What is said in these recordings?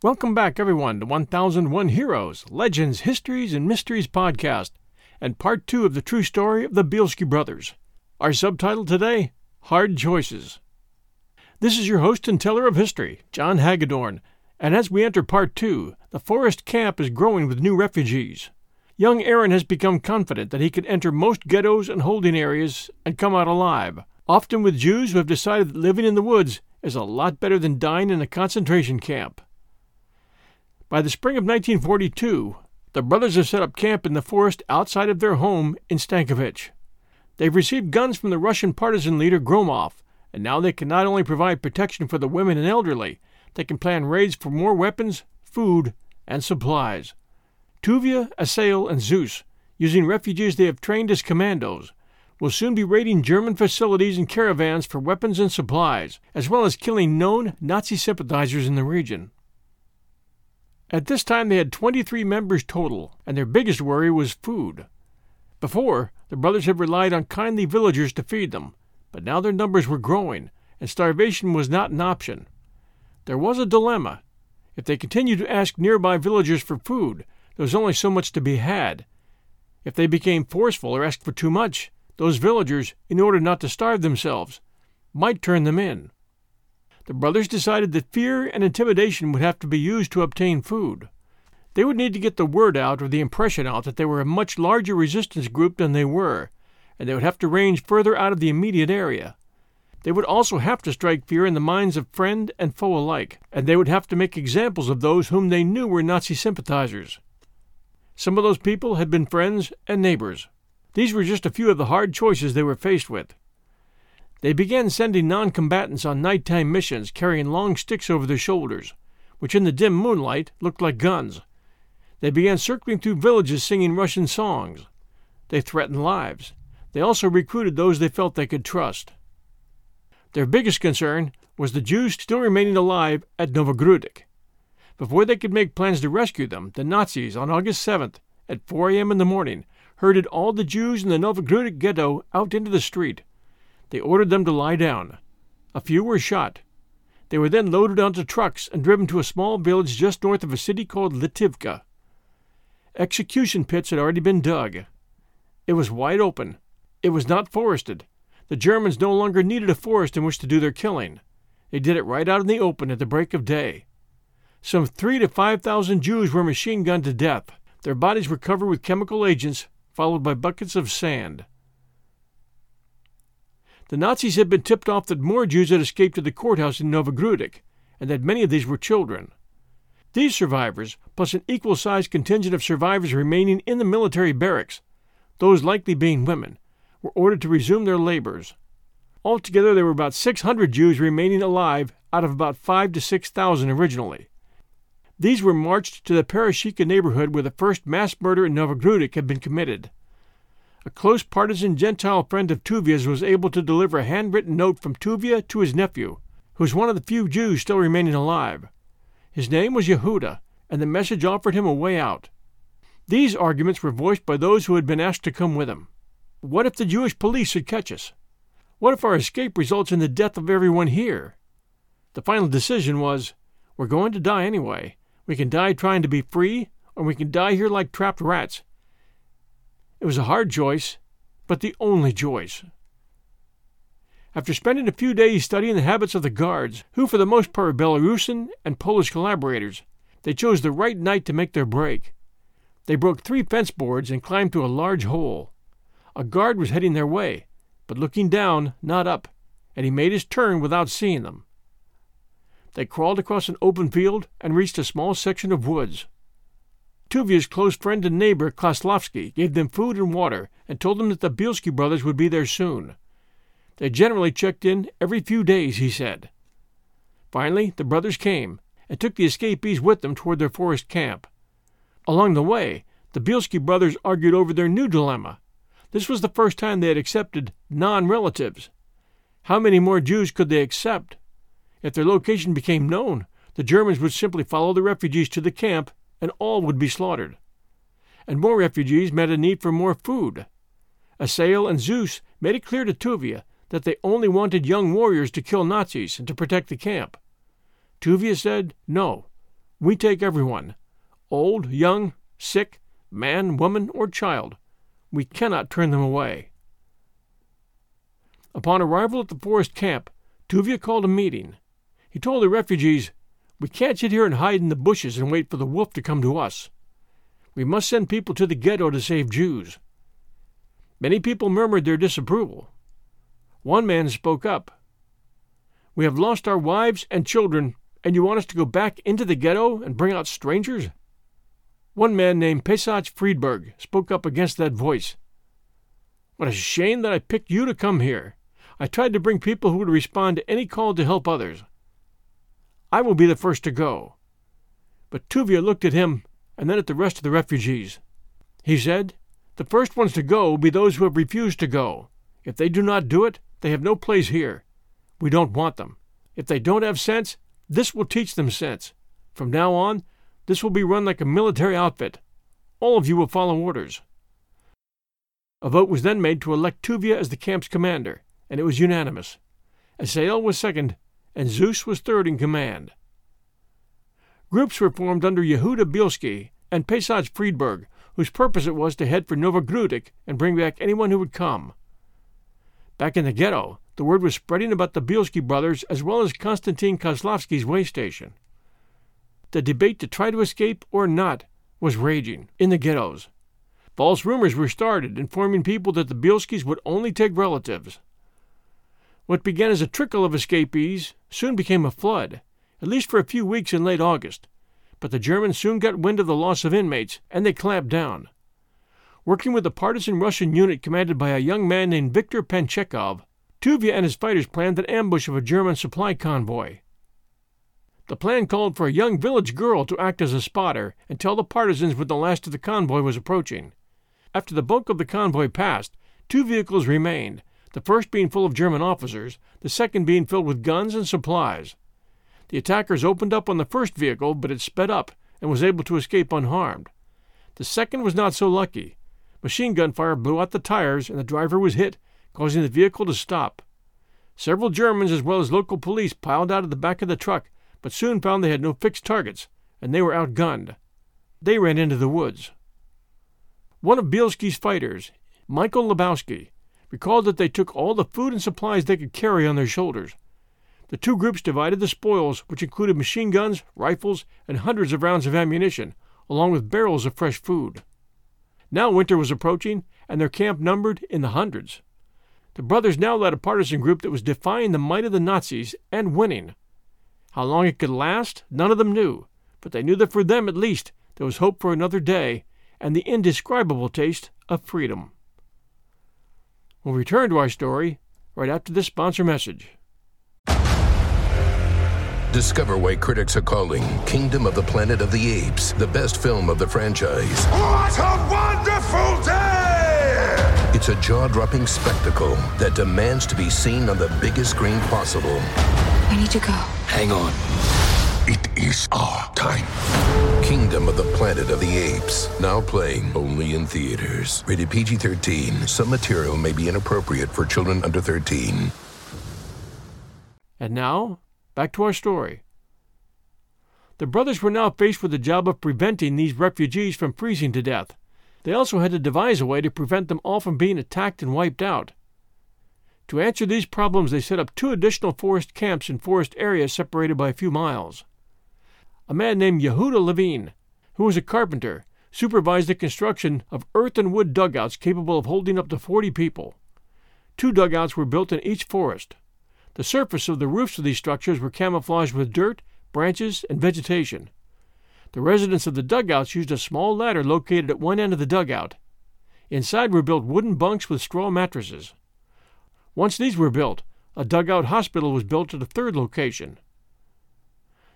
Welcome back, everyone, to 1001 Heroes, Legends, Histories, and Mysteries podcast, and part two of the true story of the Bielski brothers. Our subtitle today Hard Choices. This is your host and teller of history, John Hagedorn, and as we enter part two, the forest camp is growing with new refugees. Young Aaron has become confident that he can enter most ghettos and holding areas and come out alive, often with Jews who have decided that living in the woods is a lot better than dying in a concentration camp. By the spring of 1942, the brothers have set up camp in the forest outside of their home in Stankovich. They've received guns from the Russian partisan leader Gromov, and now they can not only provide protection for the women and elderly, they can plan raids for more weapons, food, and supplies. Tuvia, Asael, and Zus, using refugees they have trained as commandos, will soon be raiding German facilities and caravans for weapons and supplies, as well as killing known Nazi sympathizers in the region. At this time, they had 23 members total, and their biggest worry was food. Before, the brothers had relied on kindly villagers to feed them, but now their numbers were growing, and starvation was not an option. There was a dilemma. If they continued to ask nearby villagers for food, there was only so much to be had. If they became forceful or asked for too much, those villagers, in order not to starve themselves, might turn them in the brothers decided that fear and intimidation would have to be used to obtain food. They would need to get the word out or the impression out that they were a much larger resistance group than they were, and they would have to range further out of the immediate area. They would also have to strike fear in the minds of friend and foe alike, and they would have to make examples of those whom they knew were Nazi sympathizers. Some of those people had been friends and neighbors. These were just a few of the hard choices they were faced with. They began sending non combatants on nighttime missions carrying long sticks over their shoulders, which in the dim moonlight looked like guns. They began circling through villages singing Russian songs. They threatened lives. They also recruited those they felt they could trust. Their biggest concern was the Jews still remaining alive at Novogrudek. Before they could make plans to rescue them, the Nazis, on August 7th, at 4 a.m. in the morning, herded all the Jews in the Novogrudek ghetto out into the street. They ordered them to lie down. A few were shot. They were then loaded onto trucks and driven to a small village just north of a city called Litivka. Execution pits had already been dug. It was wide open. It was not forested. The Germans no longer needed a forest in which to do their killing. They did it right out in the open at the break of day. Some three to five thousand Jews were machine gunned to death. Their bodies were covered with chemical agents, followed by buckets of sand. The Nazis had been tipped off that more Jews had escaped to the courthouse in Novogrudek, and that many of these were children. These survivors, plus an equal sized contingent of survivors remaining in the military barracks, those likely being women, were ordered to resume their labors. Altogether, there were about 600 Jews remaining alive out of about 5 to 6,000 originally. These were marched to the Parashika neighborhood where the first mass murder in Novogrudek had been committed a close partisan Gentile friend of Tuvia's was able to deliver a handwritten note from Tuvia to his nephew, who was one of the few Jews still remaining alive. His name was Yehuda, and the message offered him a way out. These arguments were voiced by those who had been asked to come with him. What if the Jewish police should catch us? What if our escape results in the death of everyone here? The final decision was we're going to die anyway. We can die trying to be free, or we can die here like trapped rats, it was a hard choice, but the only choice. After spending a few days studying the habits of the guards, who for the most part were Belarusian and Polish collaborators, they chose the right night to make their break. They broke three fence boards and climbed through a large hole. A guard was heading their way, but looking down, not up, and he made his turn without seeing them. They crawled across an open field and reached a small section of woods. Tuvia's close friend and neighbor Kozlovsky gave them food and water and told them that the Bielski brothers would be there soon. They generally checked in every few days, he said. Finally, the brothers came and took the escapees with them toward their forest camp. Along the way, the Bielski brothers argued over their new dilemma. This was the first time they had accepted non relatives. How many more Jews could they accept? If their location became known, the Germans would simply follow the refugees to the camp and all would be slaughtered. And more refugees met a need for more food. Asael and Zus made it clear to Tuvia that they only wanted young warriors to kill Nazis and to protect the camp. Tuvia said, No, we take everyone old, young, sick, man, woman, or child. We cannot turn them away. Upon arrival at the forest camp, Tuvia called a meeting. He told the refugees, We can't sit here and hide in the bushes and wait for the wolf to come to us. We must send people to the ghetto to save Jews. Many people murmured their disapproval. One man spoke up. We have lost our wives and children, and you want us to go back into the ghetto and bring out strangers? One man named Pesach Friedberg spoke up against that voice. What a shame that I picked you to come here. I tried to bring people who would respond to any call to help others. I will be the first to go. But Tuvia looked at him and then at the rest of the refugees. He said, The first ones to go will be those who have refused to go. If they do not do it, they have no place here. We don't want them. If they don't have sense, this will teach them sense. From now on, this will be run like a military outfit. All of you will follow orders. A vote was then made to elect Tuvia as the camp's commander, and it was unanimous. Asael was second, and Zus was third in command. Groups were formed under Yehuda Bielski and Pesach Friedberg, whose purpose it was to head for Novogrudek and bring back anyone who would come. Back in the ghetto, the word was spreading about the Bielski brothers as well as Konstantin Kozlovsky's way station. The debate to try to escape or not was raging in the ghettos. False rumors were started informing people that the Bielskis would only take relatives. What began as a trickle of escapees soon became a flood, at least for a few weeks in late August. But the Germans soon got wind of the loss of inmates, and they clamped down. Working with a partisan Russian unit commanded by a young man named Viktor Panchekov, Tuvia and his fighters planned an ambush of a German supply convoy. The plan called for a young village girl to act as a spotter and tell the partisans when the last of the convoy was approaching. After the bulk of the convoy passed, two vehicles remained, the first being full of German officers, the second being filled with guns and supplies. The attackers opened up on the first vehicle, but it sped up and was able to escape unharmed. The second was not so lucky. Machine gun fire blew out the tires, and the driver was hit, causing the vehicle to stop. Several Germans, as well as local police, piled out of the back of the truck, but soon found they had no fixed targets, and they were outgunned. They ran into the woods. One of Bielski's fighters, Michael Lebowski, recalled that they took all the food and supplies they could carry on their shoulders. The two groups divided the spoils, which included machine guns, rifles, and hundreds of rounds of ammunition, along with barrels of fresh food. Now winter was approaching, and their camp numbered in the hundreds. The brothers now led a partisan group that was defying the might of the Nazis and winning. How long it could last, none of them knew, but they knew that for them at least there was hope for another day and the indescribable taste of freedom. We'll return to our story right after this sponsor message. Discover why critics are calling Kingdom of the Planet of the Apes the best film of the franchise. What a wonderful day! It's a jaw dropping spectacle that demands to be seen on the biggest screen possible. I need to go. Hang on. It is our time. Kingdom of the Planet of the Apes. Now playing only in theaters. Rated PG 13. Some material may be inappropriate for children under 13. And now, back to our story. The brothers were now faced with the job of preventing these refugees from freezing to death. They also had to devise a way to prevent them all from being attacked and wiped out. To answer these problems, they set up two additional forest camps in forest areas separated by a few miles. A man named Yehuda Levine, who was a carpenter, supervised the construction of earth and wood dugouts capable of holding up to 40 people. Two dugouts were built in each forest. The surface of the roofs of these structures were camouflaged with dirt, branches, and vegetation. The residents of the dugouts used a small ladder located at one end of the dugout. Inside were built wooden bunks with straw mattresses. Once these were built, a dugout hospital was built at a third location.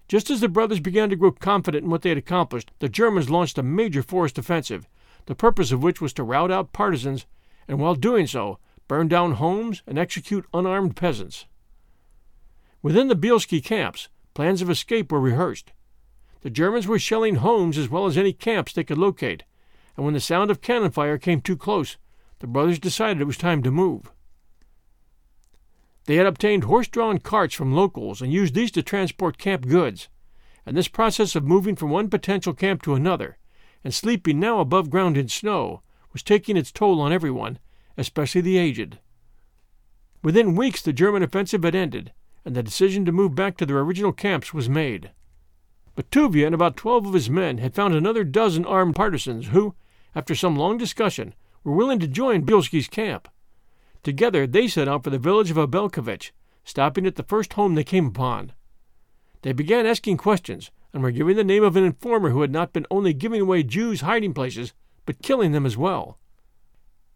Just as the brothers began to grow confident in what they had accomplished, the Germans launched a major forest offensive, the purpose of which was to rout out partisans, and while doing so, burn down homes and execute unarmed peasants. Within the Bielski camps, plans of escape were rehearsed. The Germans were shelling homes as well as any camps they could locate, and when the sound of cannon fire came too close, the brothers decided it was time to move. They had obtained horse drawn carts from locals and used these to transport camp goods, and this process of moving from one potential camp to another, and sleeping now above ground in snow, was taking its toll on everyone, especially the aged. Within weeks the German offensive had ended, and the decision to move back to their original camps was made. But Tuvia and about twelve of his men had found another dozen armed partisans who, after some long discussion, were willing to join Bielski's camp. Together they set out for the village of Abelkovich, stopping at the first home they came upon. They began asking questions and were giving the name of an informer who had not been only giving away Jews' hiding places, but killing them as well.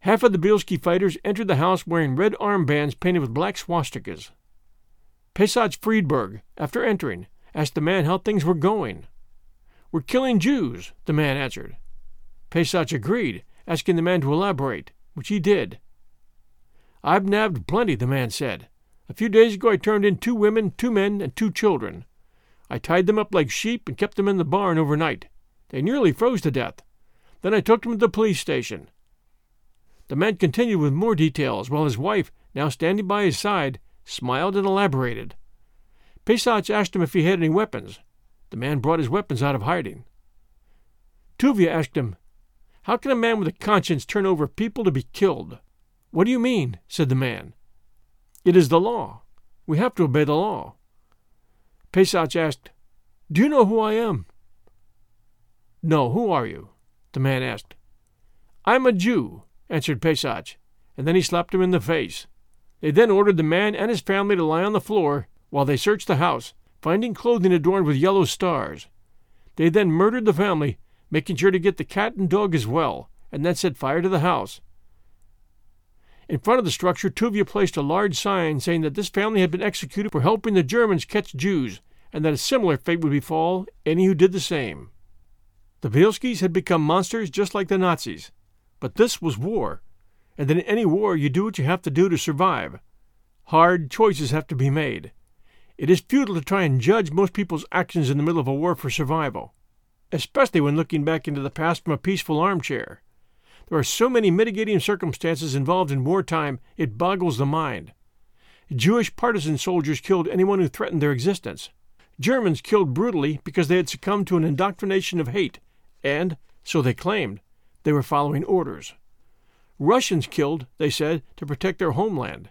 Half of the Bielski fighters entered the house wearing red armbands painted with black swastikas. Pesach Friedberg, after entering, asked the man how things were going. We're killing Jews, the man answered. Pesach agreed, asking the man to elaborate, which he did. I've nabbed plenty, the man said. A few days ago I turned in two women, two men, and two children. I tied them up like sheep and kept them in the barn overnight. They nearly froze to death. Then I took them to the police station. The man continued with more details, while his wife, now standing by his side, smiled and elaborated. Pesach asked him if he had any weapons. The man brought his weapons out of hiding. Tuvia asked him, How can a man with a conscience turn over people to be killed? What do you mean? said the man. It is the law. We have to obey the law. Pesach asked, Do you know who I am? No, who are you? the man asked. I'm a Jew, answered Pesach, and then he slapped him in the face. They then ordered the man and his family to lie on the floor while they searched the house, finding clothing adorned with yellow stars. They then murdered the family, making sure to get the cat and dog as well, and then set fire to the house. In front of the structure, Tuvia placed a large sign saying that this family had been executed for helping the Germans catch Jews, and that a similar fate would befall any who did the same. The Bielskis had become monsters just like the Nazis, but this was war, and in any war you do what you have to do to survive. Hard choices have to be made. It is futile to try and judge most people's actions in the middle of a war for survival, especially when looking back into the past from a peaceful armchair. There are so many mitigating circumstances involved in wartime, it boggles the mind. Jewish partisan soldiers killed anyone who threatened their existence. Germans killed brutally because they had succumbed to an indoctrination of hate, and, so they claimed, they were following orders. Russians killed, they said, to protect their homeland.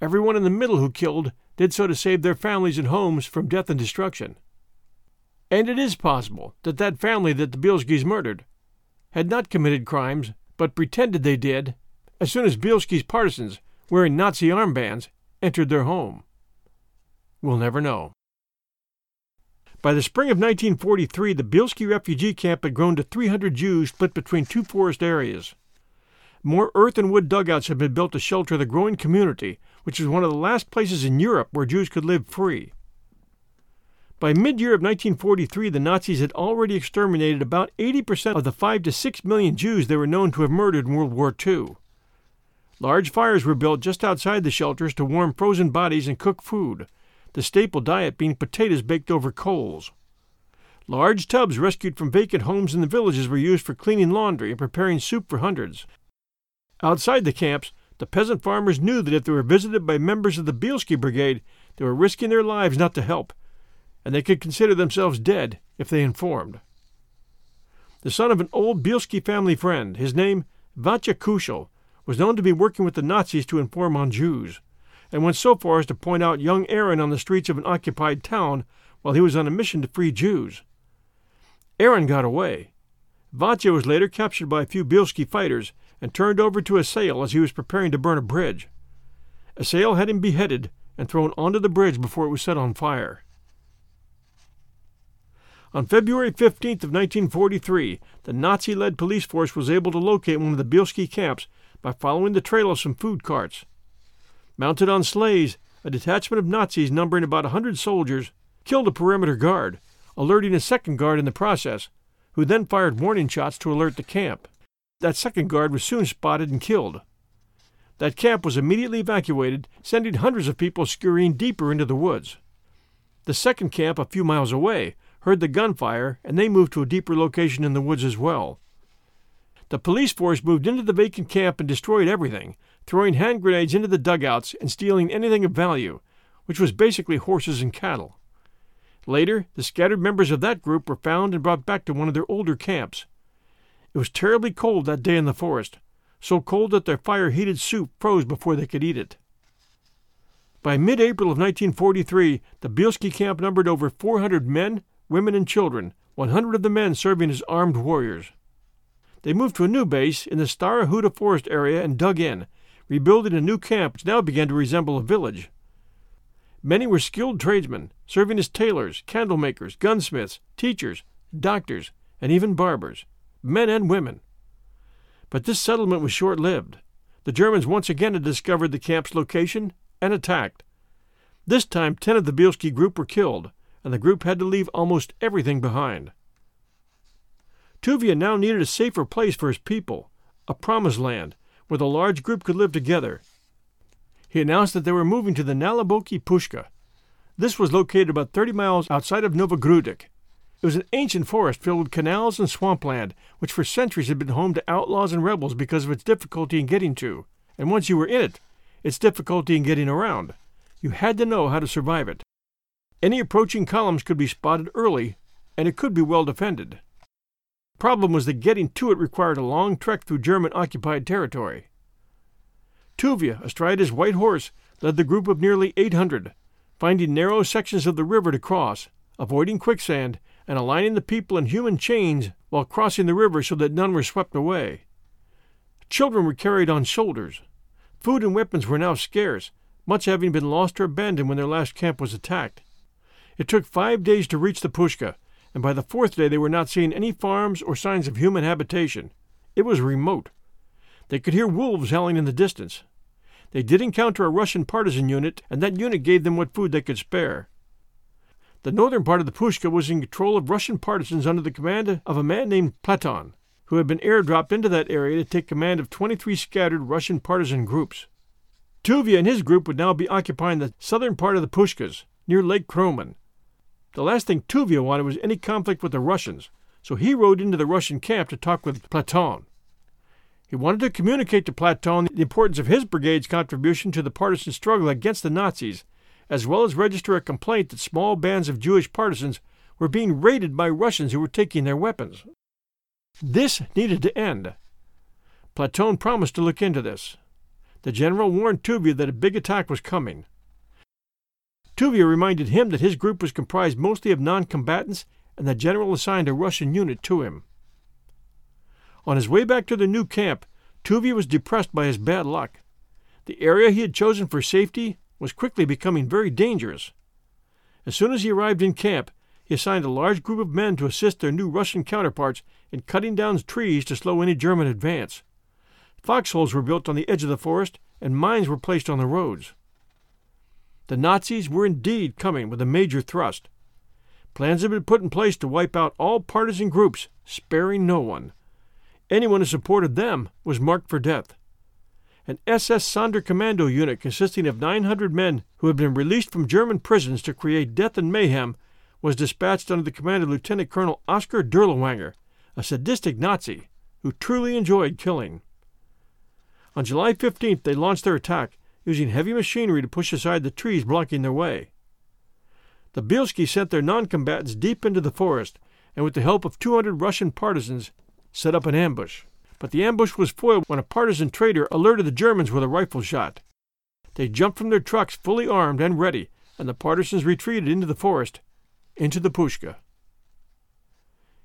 Everyone in the middle who killed did so to save their families and homes from death and destruction. And it is possible that that family that the Bielskis murdered had not committed crimes, but pretended they did, as soon as Bielski's partisans, wearing Nazi armbands, entered their home. We'll never know. By the spring of 1943, the Bielski refugee camp had grown to 300 Jews split between two forest areas. More earth and wood dugouts had been built to shelter the growing community, which was one of the last places in Europe where Jews could live free. By mid year of 1943, the Nazis had already exterminated about 80% of the 5 to 6 million Jews they were known to have murdered in World War II. Large fires were built just outside the shelters to warm frozen bodies and cook food, the staple diet being potatoes baked over coals. Large tubs rescued from vacant homes in the villages were used for cleaning laundry and preparing soup for hundreds. Outside the camps, the peasant farmers knew that if they were visited by members of the Bielski Brigade, they were risking their lives not to help, and they could consider themselves dead if they informed. The son of an old Bielski family friend, his name Vatya Kushel, was known to be working with the Nazis to inform on Jews, and went so far as to point out young Aaron on the streets of an occupied town while he was on a mission to free Jews. Aaron got away. Vatya was later captured by a few Bielski fighters and turned over to Asael as he was preparing to burn a bridge. Asael had him beheaded and thrown onto the bridge before it was set on fire. On February 15th of 1943, the Nazi-led police force was able to locate one of the Bielski camps by following the trail of some food carts. Mounted on sleighs, a detachment of Nazis numbering about a hundred soldiers killed a perimeter guard, alerting a second guard in the process, who then fired warning shots to alert the camp. That second guard was soon spotted and killed. That camp was immediately evacuated, sending hundreds of people scurrying deeper into the woods. The second camp, a few miles away, heard the gunfire and they moved to a deeper location in the woods as well. The police force moved into the vacant camp and destroyed everything, throwing hand grenades into the dugouts and stealing anything of value, which was basically horses and cattle. Later, the scattered members of that group were found and brought back to one of their older camps. It was terribly cold that day in the forest, so cold that their fire heated soup froze before they could eat it. By mid April of 1943, the Bielski camp numbered over 400 men, women, and children, 100 of the men serving as armed warriors. They moved to a new base in the Huta forest area and dug in, rebuilding a new camp which now began to resemble a village. Many were skilled tradesmen, serving as tailors, candle makers, gunsmiths, teachers, doctors, and even barbers, men and women. But this settlement was short lived. The Germans once again had discovered the camp's location and attacked. This time, ten of the Bielski group were killed, and the group had to leave almost everything behind. Tuvia now needed a safer place for his people, a promised land where the large group could live together. He announced that they were moving to the Naliboki Pushka. This was located about 30 miles outside of Novogrudek. It was an ancient forest filled with canals and swampland, which for centuries had been home to outlaws and rebels because of its difficulty in getting to. And once you were in it, its difficulty in getting around. You had to know how to survive it. Any approaching columns could be spotted early, and it could be well defended. The problem was that getting to it required a long trek through German occupied territory. Tuvia, astride his white horse, led the group of nearly 800, finding narrow sections of the river to cross, avoiding quicksand, and aligning the people in human chains while crossing the river so that none were swept away. Children were carried on shoulders. Food and weapons were now scarce, much having been lost or abandoned when their last camp was attacked. It took five days to reach the Pushka, and by the fourth day they were not seeing any farms or signs of human habitation. It was remote. They could hear wolves howling in the distance. They did encounter a Russian partisan unit, and that unit gave them what food they could spare. The northern part of the Pushka was in control of Russian partisans under the command of a man named Platon, who had been airdropped into that area to take command of 23 scattered Russian partisan groups. Tuvia and his group would now be occupying the southern part of the Pushkas, near Lake Kromen. The last thing Tuvia wanted was any conflict with the Russians, so he rode into the Russian camp to talk with Platon. He wanted to communicate to Platon the importance of his brigade's contribution to the partisan struggle against the Nazis as well as register a complaint that small bands of Jewish partisans were being raided by Russians who were taking their weapons. This needed to end. Platon promised to look into this. The general warned Tuvia that a big attack was coming. Tuvia reminded him that his group was comprised mostly of non combatants, and the general assigned a Russian unit to him. On his way back to the new camp, Tuvia was depressed by his bad luck. The area he had chosen for safety was quickly becoming very dangerous. As soon as he arrived in camp, he assigned a large group of men to assist their new Russian counterparts in cutting down trees to slow any German advance. Foxholes were built on the edge of the forest, and mines were placed on the roads. The Nazis were indeed coming with a major thrust. Plans had been put in place to wipe out all partisan groups, sparing no one. Anyone who supported them was marked for death an SS Sonderkommando unit consisting of 900 men who had been released from German prisons to create death and mayhem was dispatched under the command of Lieutenant Colonel Oskar Dirlewanger, a sadistic Nazi who truly enjoyed killing. On July 15th, they launched their attack, using heavy machinery to push aside the trees blocking their way. The Bielski sent their non combatants deep into the forest and, with the help of 200 Russian partisans, set up an ambush but the ambush was foiled when a partisan traitor alerted the Germans with a rifle shot. They jumped from their trucks fully armed and ready, and the partisans retreated into the forest, into the Pushka.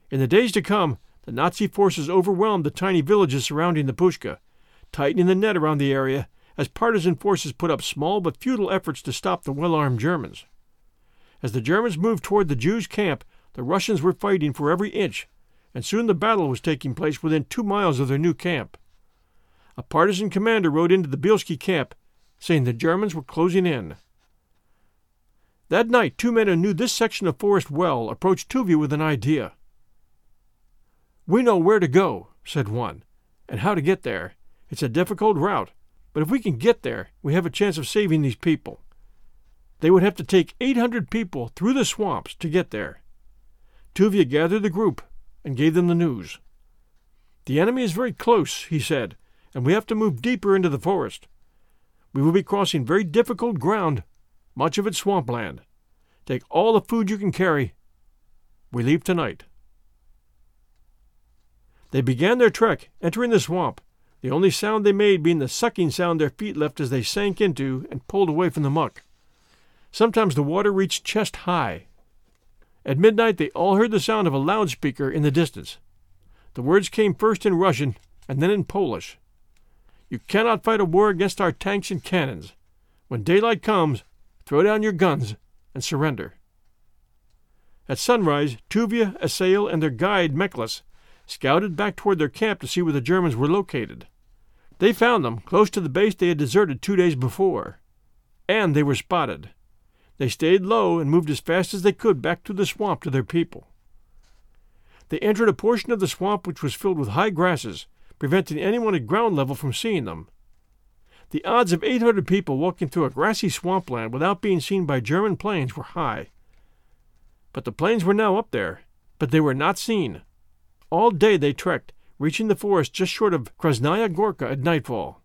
In the days to come, the Nazi forces overwhelmed the tiny villages surrounding the Pushka, tightening the net around the area as partisan forces put up small but futile efforts to stop the well armed Germans. As the Germans moved toward the Jews' camp, the Russians were fighting for every inch, and soon the battle was taking place within two miles of their new camp. A partisan commander rode into the Bielski camp, saying the Germans were closing in. That night, two men who knew this section of forest well approached Tuvia with an idea. We know where to go, said one, and how to get there. It's a difficult route, but if we can get there, we have a chance of saving these people. They would have to take 800 people through the swamps to get there. Tuvia gathered the group and gave them the news. The enemy is very close, he said, and we have to move deeper into the forest. We will be crossing very difficult ground, much of it swampland. Take all the food you can carry. We leave tonight. They began their trek, entering the swamp, the only sound they made being the sucking sound their feet left as they sank into and pulled away from the muck. Sometimes the water reached chest high. At midnight they all heard the sound of a loudspeaker in the distance. The words came first in Russian and then in Polish. You cannot fight a war against our tanks and cannons. When daylight comes, throw down your guns and surrender. At sunrise, Tuvia, Asael, and their guide Meklas scouted back toward their camp to see where the Germans were located. They found them close to the base they had deserted two days before, and they were spotted. They stayed low and moved as fast as they could back through the swamp to their people. They entered a portion of the swamp which was filled with high grasses, preventing anyone at ground level from seeing them. The odds of 800 people walking through a grassy swampland without being seen by German planes were high. But the planes were now up there, but they were not seen. All day they trekked, reaching the forest just short of Krasnaya Gorka at nightfall.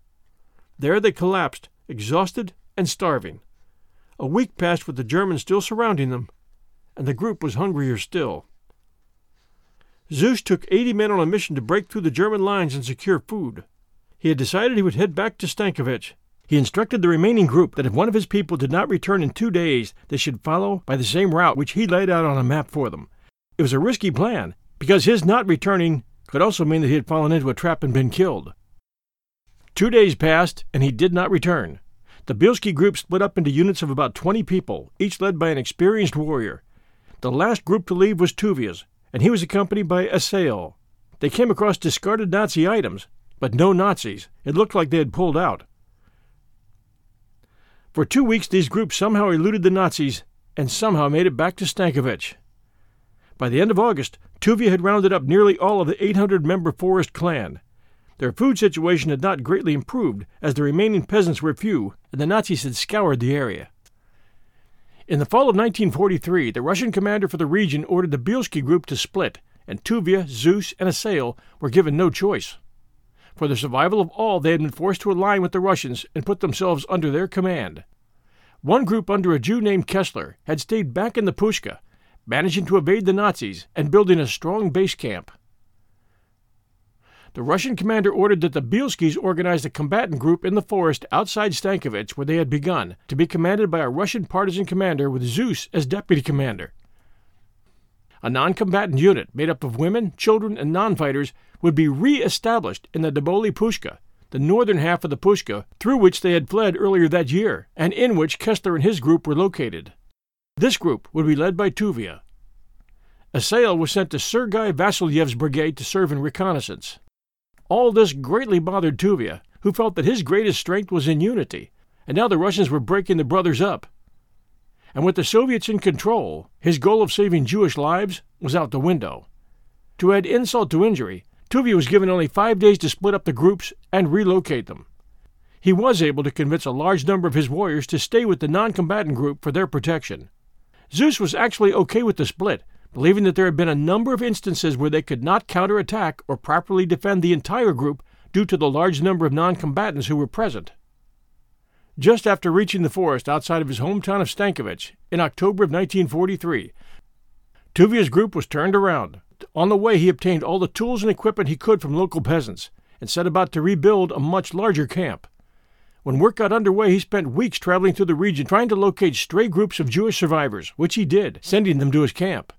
There they collapsed, exhausted and starving. A week passed with the Germans still surrounding them, and the group was hungrier still. Zus took 80 men on a mission to break through the German lines and secure food. He had decided he would head back to Stankovich. He instructed the remaining group that if one of his people did not return in two days, they should follow by the same route which he laid out on a map for them. It was a risky plan, because his not returning could also mean that he had fallen into a trap and been killed. Two days passed, and he did not return. The Bielski group split up into units of about 20 people, each led by an experienced warrior. The last group to leave was Tuvia's, and he was accompanied by Asael. They came across discarded Nazi items, but no Nazis. It looked like they had pulled out. For two weeks, these groups somehow eluded the Nazis and somehow made it back to Stankovich. By the end of August, Tuvia had rounded up nearly all of the 800 member Forest clan. Their food situation had not greatly improved, as the remaining peasants were few, and the Nazis had scoured the area. In the fall of 1943, the Russian commander for the region ordered the Bielski group to split, and Tuvia, Zus, and Asael were given no choice. For the survival of all, they had been forced to align with the Russians and put themselves under their command. One group under a Jew named Kessler had stayed back in the Pushka, managing to evade the Nazis and building a strong base camp the Russian commander ordered that the Bielskis organize a combatant group in the forest outside Stankovich, where they had begun, to be commanded by a Russian partisan commander with Zus as deputy commander. A non combatant unit made up of women, children, and non fighters would be re established in the Doboli Pushka, the northern half of the Pushka, through which they had fled earlier that year, and in which Kessler and his group were located. This group would be led by Tuvia. Asael was sent to Sergei Vasilyev's brigade to serve in reconnaissance. All this greatly bothered Tuvia, who felt that his greatest strength was in unity, and now the Russians were breaking the brothers up. And with the Soviets in control, his goal of saving Jewish lives was out the window. To add insult to injury, Tuvia was given only five days to split up the groups and relocate them. He was able to convince a large number of his warriors to stay with the non combatant group for their protection. Zus was actually okay with the split believing that there had been a number of instances where they could not counterattack or properly defend the entire group due to the large number of non combatants who were present. Just after reaching the forest outside of his hometown of Stankovich in October of 1943, Tuvia's group was turned around. On the way, he obtained all the tools and equipment he could from local peasants and set about to rebuild a much larger camp. When work got underway, he spent weeks traveling through the region trying to locate stray groups of Jewish survivors, which he did, sending them to his camp.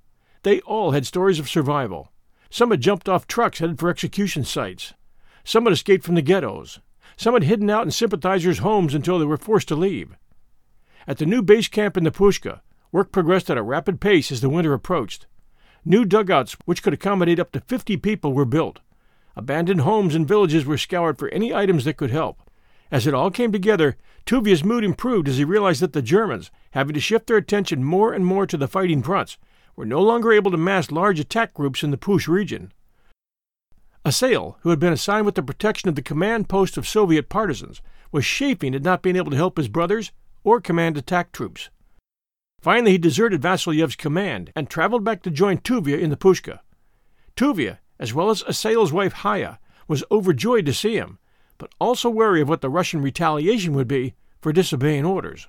They all had stories of survival. Some had jumped off trucks headed for execution sites. Some had escaped from the ghettos. Some had hidden out in sympathizers' homes until they were forced to leave. At the new base camp in the Pushka, work progressed at a rapid pace as the winter approached. New dugouts, which could accommodate up to 50 people, were built. Abandoned homes and villages were scoured for any items that could help. As it all came together, Tuvia's mood improved as he realized that the Germans, having to shift their attention more and more to the fighting fronts, were no longer able to mass large attack groups in the Push region. Asael, who had been assigned with the protection of the command post of Soviet partisans, was chafing at not being able to help his brothers or command attack troops. Finally, he deserted Vasilyev's command and traveled back to join Tuvia in the Pushka. Tuvia, as well as Asael's wife Haya, was overjoyed to see him, but also wary of what the Russian retaliation would be for disobeying orders.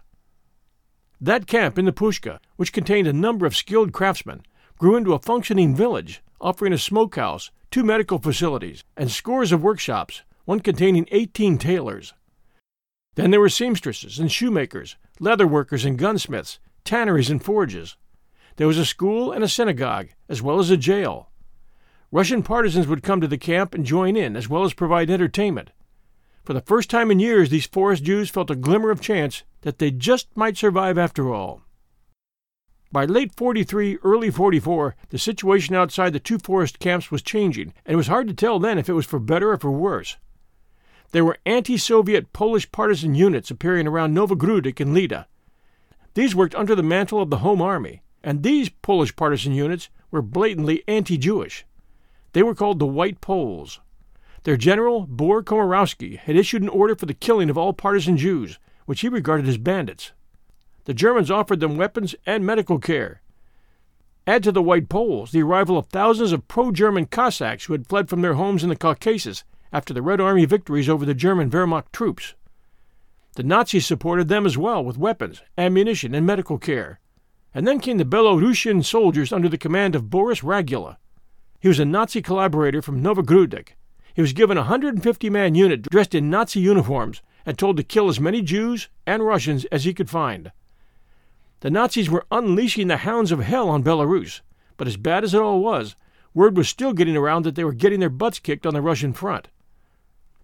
That camp in the Pushka, which contained a number of skilled craftsmen, grew into a functioning village, offering a smokehouse, two medical facilities, and scores of workshops, one containing 18 tailors. Then there were seamstresses and shoemakers, leather workers and gunsmiths, tanneries and forges. There was a school and a synagogue, as well as a jail. Russian partisans would come to the camp and join in, as well as provide entertainment. For the first time in years, these forest Jews felt a glimmer of chance that they just might survive after all. By late 43, early 44, the situation outside the two forest camps was changing, and it was hard to tell then if it was for better or for worse. There were anti Soviet Polish partisan units appearing around Novogrudok and Lida. These worked under the mantle of the Home Army, and these Polish partisan units were blatantly anti Jewish. They were called the White Poles. Their general, Bor Komorowski, had issued an order for the killing of all partisan Jews, which he regarded as bandits. The Germans offered them weapons and medical care. Add to the White Poles the arrival of thousands of pro German Cossacks who had fled from their homes in the Caucasus after the Red Army victories over the German Wehrmacht troops. The Nazis supported them as well with weapons, ammunition, and medical care. And then came the Belarusian soldiers under the command of Boris Ragula. He was a Nazi collaborator from Novogrudok. He was given a 150 man unit dressed in Nazi uniforms and told to kill as many Jews and Russians as he could find. The Nazis were unleashing the hounds of hell on Belarus, but as bad as it all was, word was still getting around that they were getting their butts kicked on the Russian front.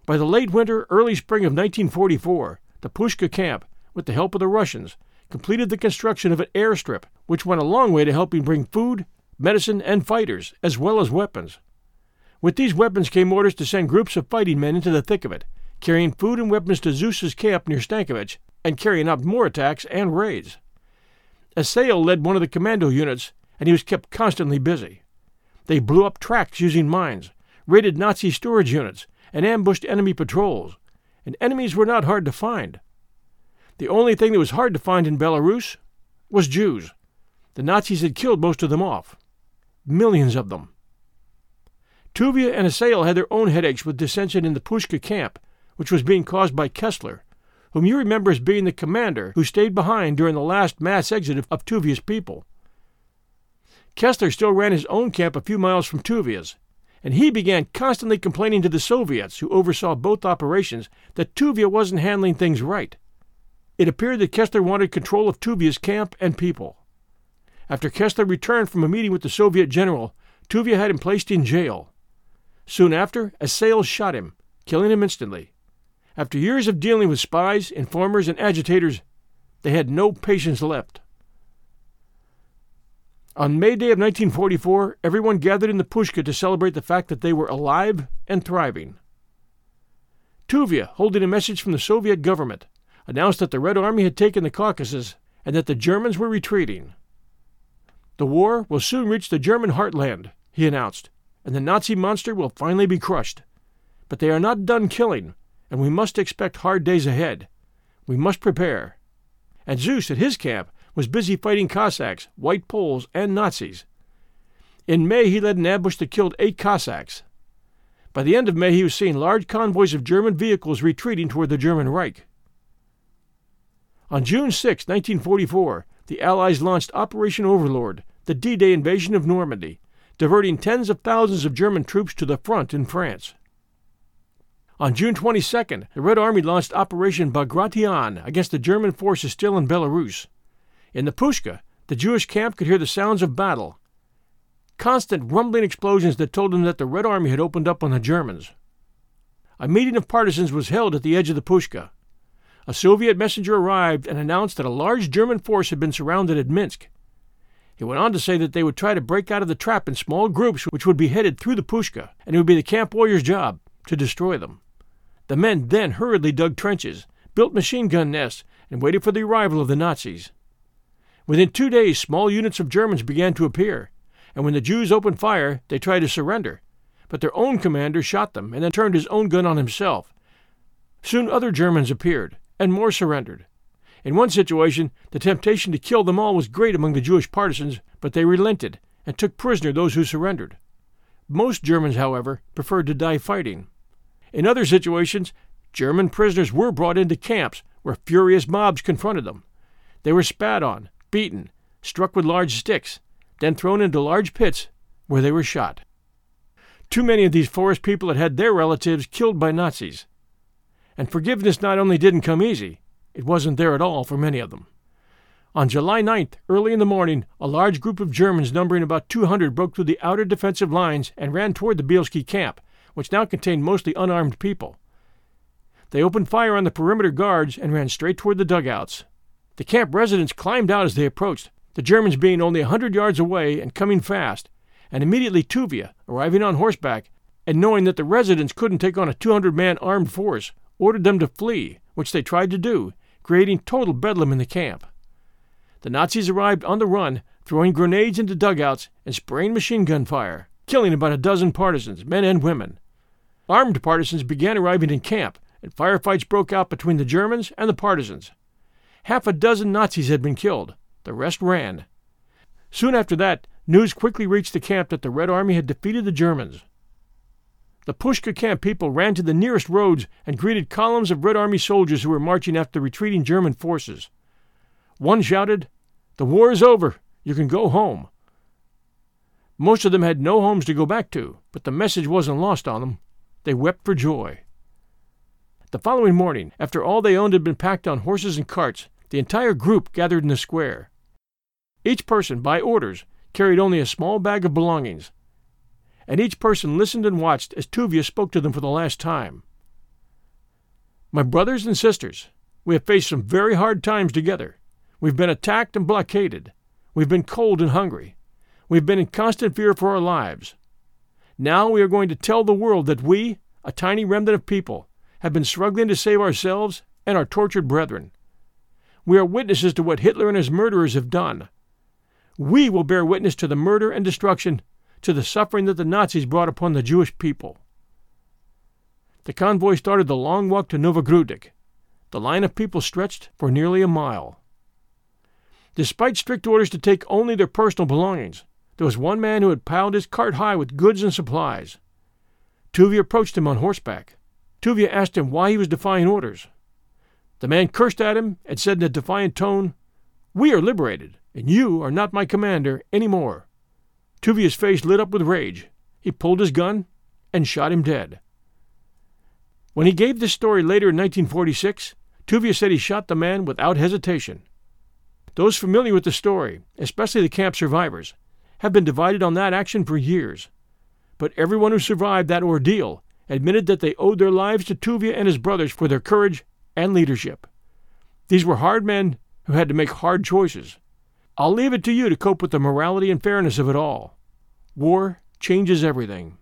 By the late winter, early spring of 1944, the Pushka camp, with the help of the Russians, completed the construction of an airstrip, which went a long way to helping bring food, medicine, and fighters, as well as weapons. With these weapons came orders to send groups of fighting men into the thick of it, carrying food and weapons to Zus's camp near Stankovich, and carrying out more attacks and raids. Asael led one of the commando units, and he was kept constantly busy. They blew up tracks using mines, raided Nazi storage units, and ambushed enemy patrols, and enemies were not hard to find. The only thing that was hard to find in Belarus was Jews. The Nazis had killed most of them off. Millions of them. Tuvia and Asael had their own headaches with dissension in the Pushka camp, which was being caused by Kessler, whom you remember as being the commander who stayed behind during the last mass exit of Tuvia's people. Kessler still ran his own camp a few miles from Tuvia's, and he began constantly complaining to the Soviets, who oversaw both operations, that Tuvia wasn't handling things right. It appeared that Kessler wanted control of Tuvia's camp and people. After Kessler returned from a meeting with the Soviet general, Tuvia had him placed in jail. Soon after, a Asael shot him, killing him instantly. After years of dealing with spies, informers, and agitators, they had no patience left. On May Day of 1944, everyone gathered in the Pushka to celebrate the fact that they were alive and thriving. Tuvia, holding a message from the Soviet government, announced that the Red Army had taken the Caucasus and that the Germans were retreating. The war will soon reach the German heartland, he announced, and the Nazi monster will finally be crushed. But they are not done killing, and we must expect hard days ahead. We must prepare. And Zus at his camp, was busy fighting Cossacks, White Poles, and Nazis. In May, he led an ambush that killed eight Cossacks. By the end of May, he was seeing large convoys of German vehicles retreating toward the German Reich. On June 6, 1944, the Allies launched Operation Overlord, the D Day invasion of Normandy, diverting tens of thousands of German troops to the front in France. On June 22nd, the Red Army launched Operation Bagration against the German forces still in Belarus. In the Pushka, the Jewish camp could hear the sounds of battle. Constant rumbling explosions that told them that the Red Army had opened up on the Germans. a meeting of partisans was held at the edge of the Pushka. A Soviet messenger arrived and announced that a large German force had been surrounded at Minsk. He went on to say that they would try to break out of the trap in small groups which would be headed through the Pushka, and it would be the camp warriors' job to destroy them. The men then hurriedly dug trenches, built machine gun nests, and waited for the arrival of the Nazis. Within two days, small units of Germans began to appear, and when the Jews opened fire, they tried to surrender. But their own commander shot them and then turned his own gun on himself. Soon other Germans appeared, and more surrendered. In one situation, the temptation to kill them all was great among the Jewish partisans, but they relented and took prisoner those who surrendered. Most Germans, however, preferred to die fighting. In other situations, German prisoners were brought into camps where furious mobs confronted them. They were spat on, beaten, struck with large sticks, then thrown into large pits where they were shot. Too many of these forest people had had their relatives killed by Nazis. And forgiveness not only didn't come easy, it wasn't there at all for many of them. On July 9th, early in the morning, a large group of Germans numbering about 200 broke through the outer defensive lines and ran toward the Bielski camp, which now contained mostly unarmed people. They opened fire on the perimeter guards and ran straight toward the dugouts. The camp residents climbed out as they approached, the Germans being only a hundred yards away and coming fast, and immediately Tuvia, arriving on horseback, and knowing that the residents couldn't take on a 200 man armed force, ordered them to flee, which they tried to do, creating total bedlam in the camp. The Nazis arrived on the run, throwing grenades into dugouts and spraying machine gun fire, killing about a dozen partisans, men and women. Armed partisans began arriving in camp, and firefights broke out between the Germans and the partisans. Half a dozen Nazis had been killed. The rest ran. Soon after that, news quickly reached the camp that the Red Army had defeated the Germans. The Pushka camp people ran to the nearest roads and greeted columns of Red Army soldiers who were marching after the retreating German forces. One shouted, The war is over. You can go home. Most of them had no homes to go back to, but the message wasn't lost on them. They wept for joy. The following morning, after all they owned had been packed on horses and carts, the entire group gathered in the square. Each person, by orders, carried only a small bag of belongings, and each person listened and watched as Tuvia spoke to them for the last time. My brothers and sisters, we have faced some very hard times together. We've been attacked and blockaded. We've been cold and hungry. We've been in constant fear for our lives. Now we are going to tell the world that we, a tiny remnant of people, have been struggling to save ourselves and our tortured brethren. We are witnesses to what Hitler and his murderers have done. We will bear witness to the murder and destruction, to the suffering that the Nazis brought upon the Jewish people. The convoy started the long walk to Novogrudek. The line of people stretched for nearly a mile. Despite strict orders to take only their personal belongings, there was one man who had piled his cart high with goods and supplies. Tuvia approached him on horseback. Tuvia asked him why he was defying orders. The man cursed at him and said in a defiant tone, We are liberated, and you are not my commander any more. Tuvia's face lit up with rage. He pulled his gun and shot him dead. When he gave this story later in 1946, Tuvia said he shot the man without hesitation. Those familiar with the story, especially the camp survivors, have been divided on that action for years. But everyone who survived that ordeal admitted that they owed their lives to Tuvia and his brothers for their courage and leadership. These were hard men who had to make hard choices. I'll leave it to you to cope with the morality and fairness of it all. War changes everything.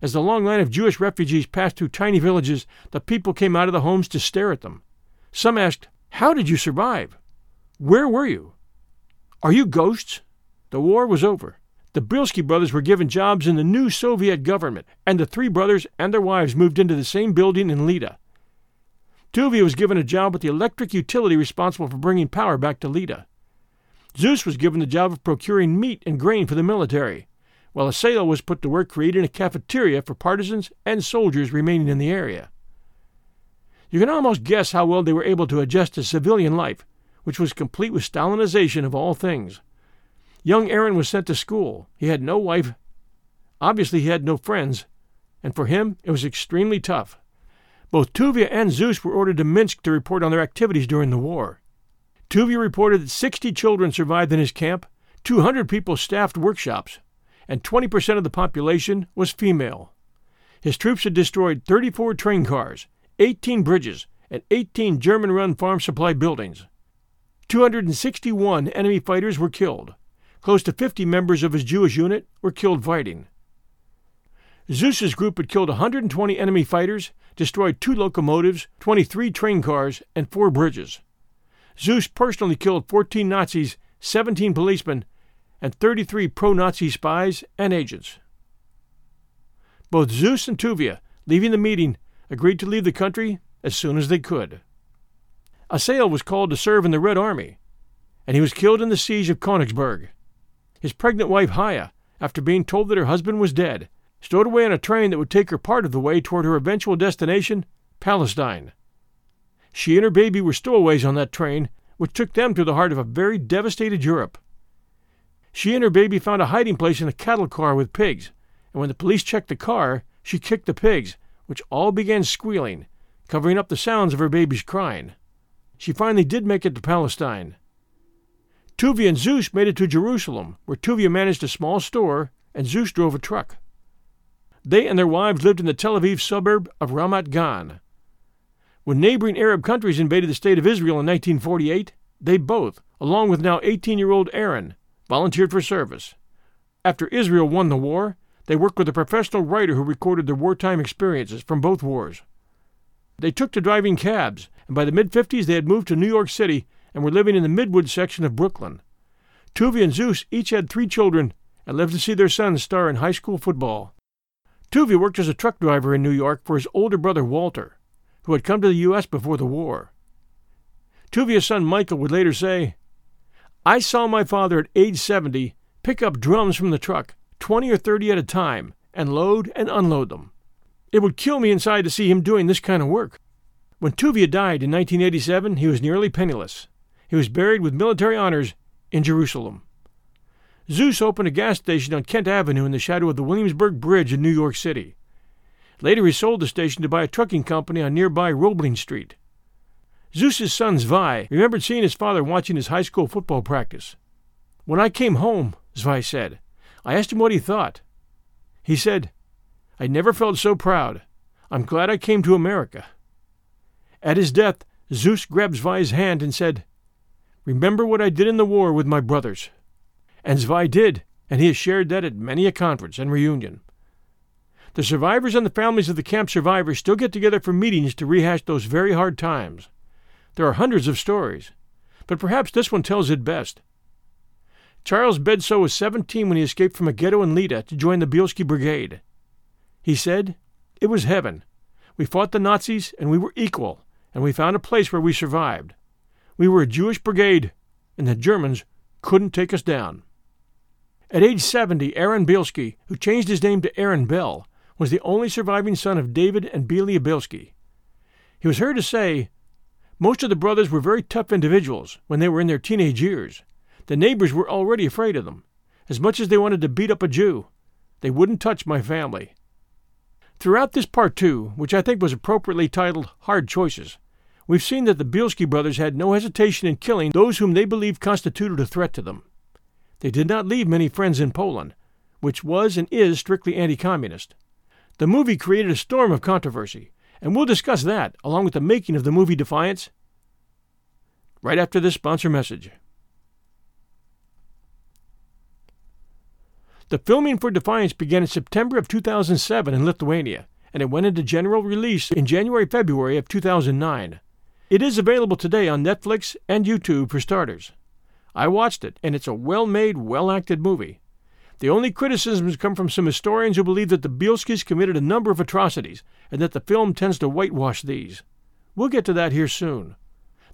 As the long line of Jewish refugees passed through tiny villages, the people came out of the homes to stare at them. Some asked, How did you survive? Where were you? Are you ghosts? The war was over. The Bielski brothers were given jobs in the new Soviet government, and the three brothers and their wives moved into the same building in Lida. Tuvia was given a job with the electric utility responsible for bringing power back to Lida. Zus was given the job of procuring meat and grain for the military, while Asael was put to work creating a cafeteria for partisans and soldiers remaining in the area. You can almost guess how well they were able to adjust to civilian life, which was complete with Stalinization of all things. Young Aaron was sent to school. He had no wife. Obviously, he had no friends, and for him it was extremely tough. Both Tuvia and Zus were ordered to Minsk to report on their activities during the war. Tuvia reported that 60 children survived in his camp, 200 people staffed workshops, and 20% of the population was female. His troops had destroyed 34 train cars, 18 bridges, and 18 German run farm supply buildings. 261 enemy fighters were killed. Close to 50 members of his Jewish unit were killed fighting. Zus's group had killed 120 enemy fighters, destroyed two locomotives, 23 train cars, and four bridges. Zus personally killed 14 Nazis, 17 policemen, and 33 pro Nazi spies and agents. Both Zus and Tuvia, leaving the meeting, agreed to leave the country as soon as they could. Asael was called to serve in the Red Army, and he was killed in the siege of Königsberg. His pregnant wife, Haya, after being told that her husband was dead, stowed away on a train that would take her part of the way toward her eventual destination, Palestine. She and her baby were stowaways on that train, which took them to the heart of a very devastated Europe. She and her baby found a hiding place in a cattle car with pigs, and when the police checked the car, she kicked the pigs, which all began squealing, covering up the sounds of her baby's crying. She finally did make it to Palestine. Tuvia and Zus made it to Jerusalem, where Tuvia managed a small store and Zus drove a truck. They and their wives lived in the Tel Aviv suburb of Ramat Gan. When neighboring Arab countries invaded the state of Israel in 1948, they both, along with now 18 year old Aaron, volunteered for service. After Israel won the war, they worked with a professional writer who recorded their wartime experiences from both wars. They took to driving cabs, and by the mid 50s they had moved to New York City and were living in the Midwood section of Brooklyn. Tuvia and Zus each had three children and lived to see their sons star in high school football. Tuvia worked as a truck driver in New York for his older brother Walter, who had come to the U.S. before the war. Tuvia's son Michael would later say, I saw my father at age 70 pick up drums from the truck, 20 or 30 at a time, and load and unload them. It would kill me inside to see him doing this kind of work. When Tuvia died in 1987, he was nearly penniless. He was buried with military honors in Jerusalem. Zus opened a gas station on Kent Avenue in the shadow of the Williamsburg Bridge in New York City. Later, he sold the station to buy a trucking company on nearby Roebling Street. Zus's son Zvi remembered seeing his father watching his high school football practice. When I came home, Zvi said, I asked him what he thought. He said, I never felt so proud. I'm glad I came to America. At his death, Zus grabbed Zvi's hand and said, Remember what I did in the war with my brothers. And Zvi did, and he has shared that at many a conference and reunion. The survivors and the families of the camp survivors still get together for meetings to rehash those very hard times. There are hundreds of stories, but perhaps this one tells it best. Charles Bedzow was 17 when he escaped from a ghetto in Lida to join the Bielski Brigade. He said, It was heaven. We fought the Nazis, and we were equal, and we found a place where we survived. We were a Jewish brigade, and the Germans couldn't take us down. At age 70, Aaron Bielski, who changed his name to Aaron Bell, was the only surviving son of David and Belia Bielski. He was heard to say, Most of the brothers were very tough individuals when they were in their teenage years. The neighbors were already afraid of them. As much as they wanted to beat up a Jew, they wouldn't touch my family. Throughout this part two, which I think was appropriately titled Hard Choices, we've seen that the Bielski brothers had no hesitation in killing those whom they believed constituted a threat to them. They did not leave many friends in Poland, which was and is strictly anti communist. The movie created a storm of controversy, and we'll discuss that, along with the making of the movie Defiance, right after this sponsor message. The filming for Defiance began in September of 2007 in Lithuania, and it went into general release in January February of 2009. It is available today on Netflix and YouTube for starters. I watched it, and it's a well made, well acted movie. The only criticisms come from some historians who believe that the Bielskis committed a number of atrocities and that the film tends to whitewash these. We'll get to that here soon.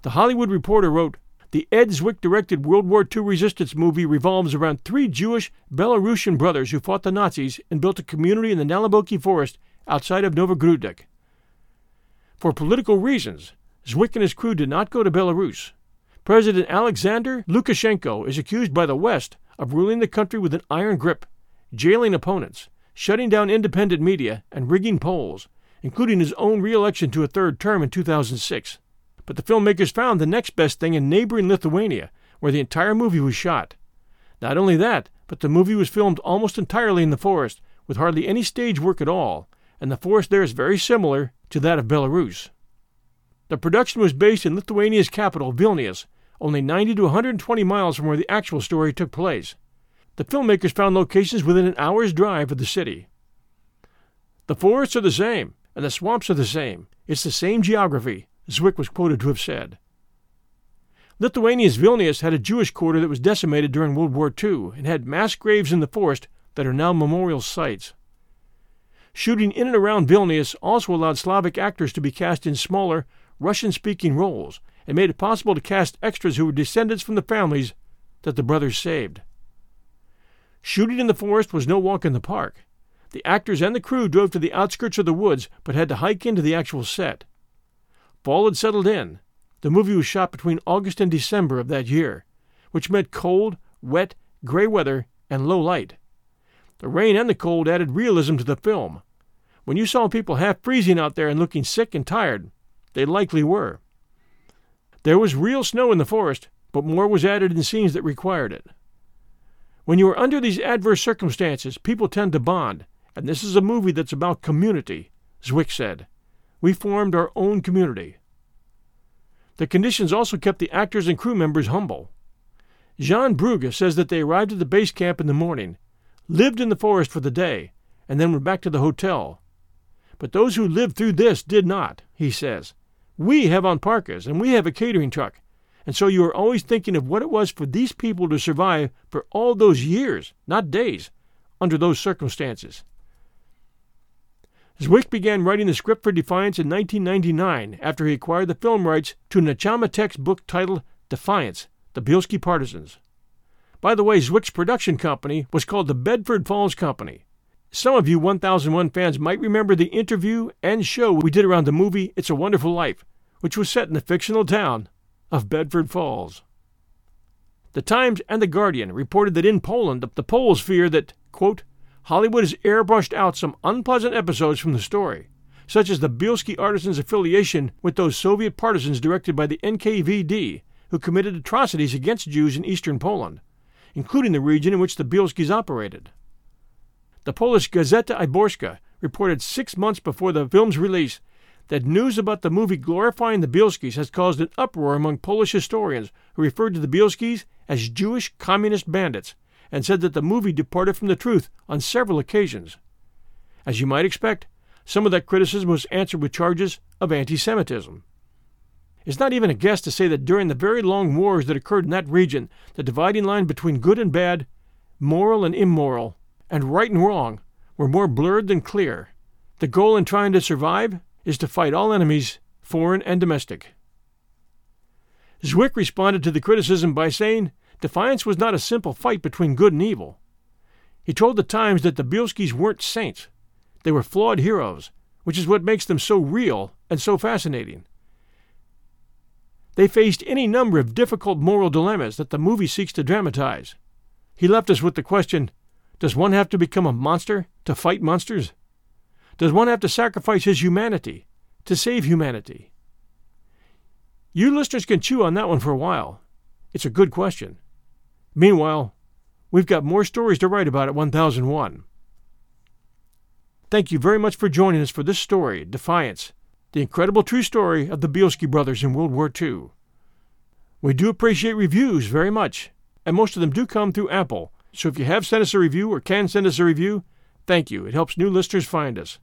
The Hollywood Reporter wrote The Ed Zwick directed World War II resistance movie revolves around three Jewish Belarusian brothers who fought the Nazis and built a community in the Naliboki forest outside of Novogrudek. For political reasons, Zwick and his crew did not go to Belarus. President Alexander Lukashenko is accused by the West of ruling the country with an iron grip, jailing opponents, shutting down independent media, and rigging polls, including his own re election to a third term in 2006. But the filmmakers found the next best thing in neighboring Lithuania, where the entire movie was shot. Not only that, but the movie was filmed almost entirely in the forest, with hardly any stage work at all, and the forest there is very similar to that of Belarus. The production was based in Lithuania's capital, Vilnius, only 90 to 120 miles from where the actual story took place. The filmmakers found locations within an hour's drive of the city. The forests are the same, and the swamps are the same. It's the same geography, Zwick was quoted to have said. Lithuania's Vilnius had a Jewish quarter that was decimated during World War II and had mass graves in the forest that are now memorial sites. Shooting in and around Vilnius also allowed Slavic actors to be cast in smaller, Russian speaking roles and made it possible to cast extras who were descendants from the families that the brothers saved. Shooting in the forest was no walk in the park. The actors and the crew drove to the outskirts of the woods but had to hike into the actual set. Fall had settled in, the movie was shot between August and December of that year, which meant cold, wet, gray weather and low light. The rain and the cold added realism to the film. When you saw people half freezing out there and looking sick and tired, they likely were. There was real snow in the forest, but more was added in scenes that required it. When you are under these adverse circumstances, people tend to bond, and this is a movie that's about community, Zwick said. We formed our own community. The conditions also kept the actors and crew members humble. Jean Brugge says that they arrived at the base camp in the morning, lived in the forest for the day, and then went back to the hotel. But those who lived through this did not, he says. We have on parkas, and we have a catering truck, and so you are always thinking of what it was for these people to survive for all those years, not days, under those circumstances. Zwick began writing the script for Defiance in 1999 after he acquired the film rights to Nechama Tec's book titled Defiance The Bielski Partisans. By the way, Zwick's production company was called the Bedford Falls Company. Some of you 1001 fans might remember the interview and show we did around the movie It's a Wonderful Life, which was set in the fictional town of Bedford Falls. The Times and The Guardian reported that in Poland, the Poles fear that, quote, Hollywood has airbrushed out some unpleasant episodes from the story, such as the Bielski partisans' affiliation with those Soviet partisans directed by the NKVD who committed atrocities against Jews in eastern Poland, including the region in which the Bielskis operated. The Polish Gazeta Wyborcza reported six months before the film's release that news about the movie glorifying the Bielskis has caused an uproar among Polish historians who referred to the Bielskis as Jewish communist bandits and said that the movie departed from the truth on several occasions. As you might expect, some of that criticism was answered with charges of anti Semitism. It's not even a guess to say that during the very long wars that occurred in that region, the dividing line between good and bad, moral and immoral, and right and wrong were more blurred than clear. The goal in trying to survive is to fight all enemies, foreign and domestic. Zwick responded to the criticism by saying Defiance was not a simple fight between good and evil. He told the Times that the Bielskis weren't saints. They were flawed heroes, which is what makes them so real and so fascinating. They faced any number of difficult moral dilemmas that the movie seeks to dramatize. He left us with the question Does one have to become a monster to fight monsters? Does one have to sacrifice his humanity to save humanity? You listeners can chew on that one for a while. It's a good question. Meanwhile, we've got more stories to write about at 1001. Thank you very much for joining us for this story, Defiance, the incredible true story of the Bielski brothers in World War II. We do appreciate reviews very much, and most of them do come through Apple. So if you have sent us a review or can send us a review, thank you. It helps new listeners find us.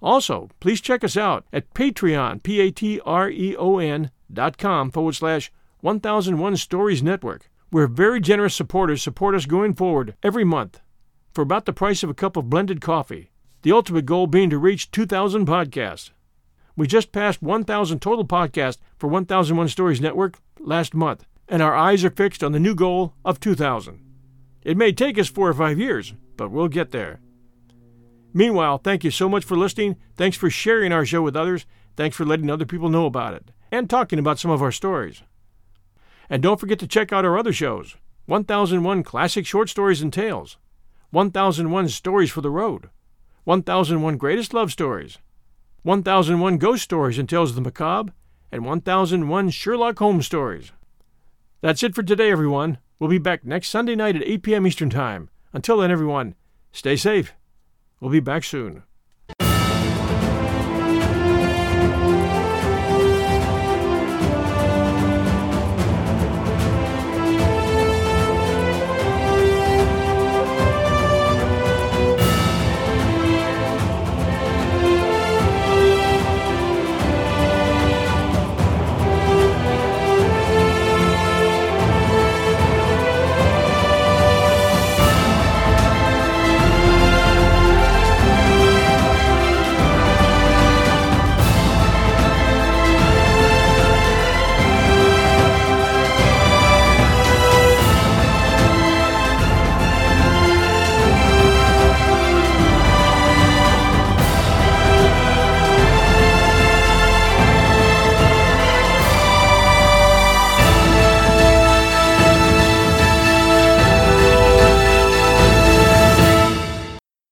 Also, please check us out at Patreon, P A T R E O N dot com forward slash 1001 Stories Network where very generous supporters support us going forward every month for about the price of a cup of blended coffee, the ultimate goal being to reach 2,000 podcasts. We just passed 1,000 total podcasts for 1001 Stories Network last month, and our eyes are fixed on the new goal of 2,000. It may take us four or five years, but we'll get there. Meanwhile, thank you so much for listening. Thanks for sharing our show with others. Thanks for letting other people know about it and talking about some of our stories. And don't forget to check out our other shows 1001 Classic Short Stories and Tales, 1001 Stories for the Road, 1001 Greatest Love Stories, 1001 Ghost Stories and Tales of the Macabre, and 1001 Sherlock Holmes Stories. That's it for today, everyone. We'll be back next Sunday night at 8 p.m. Eastern Time. Until then, everyone, stay safe. We'll be back soon.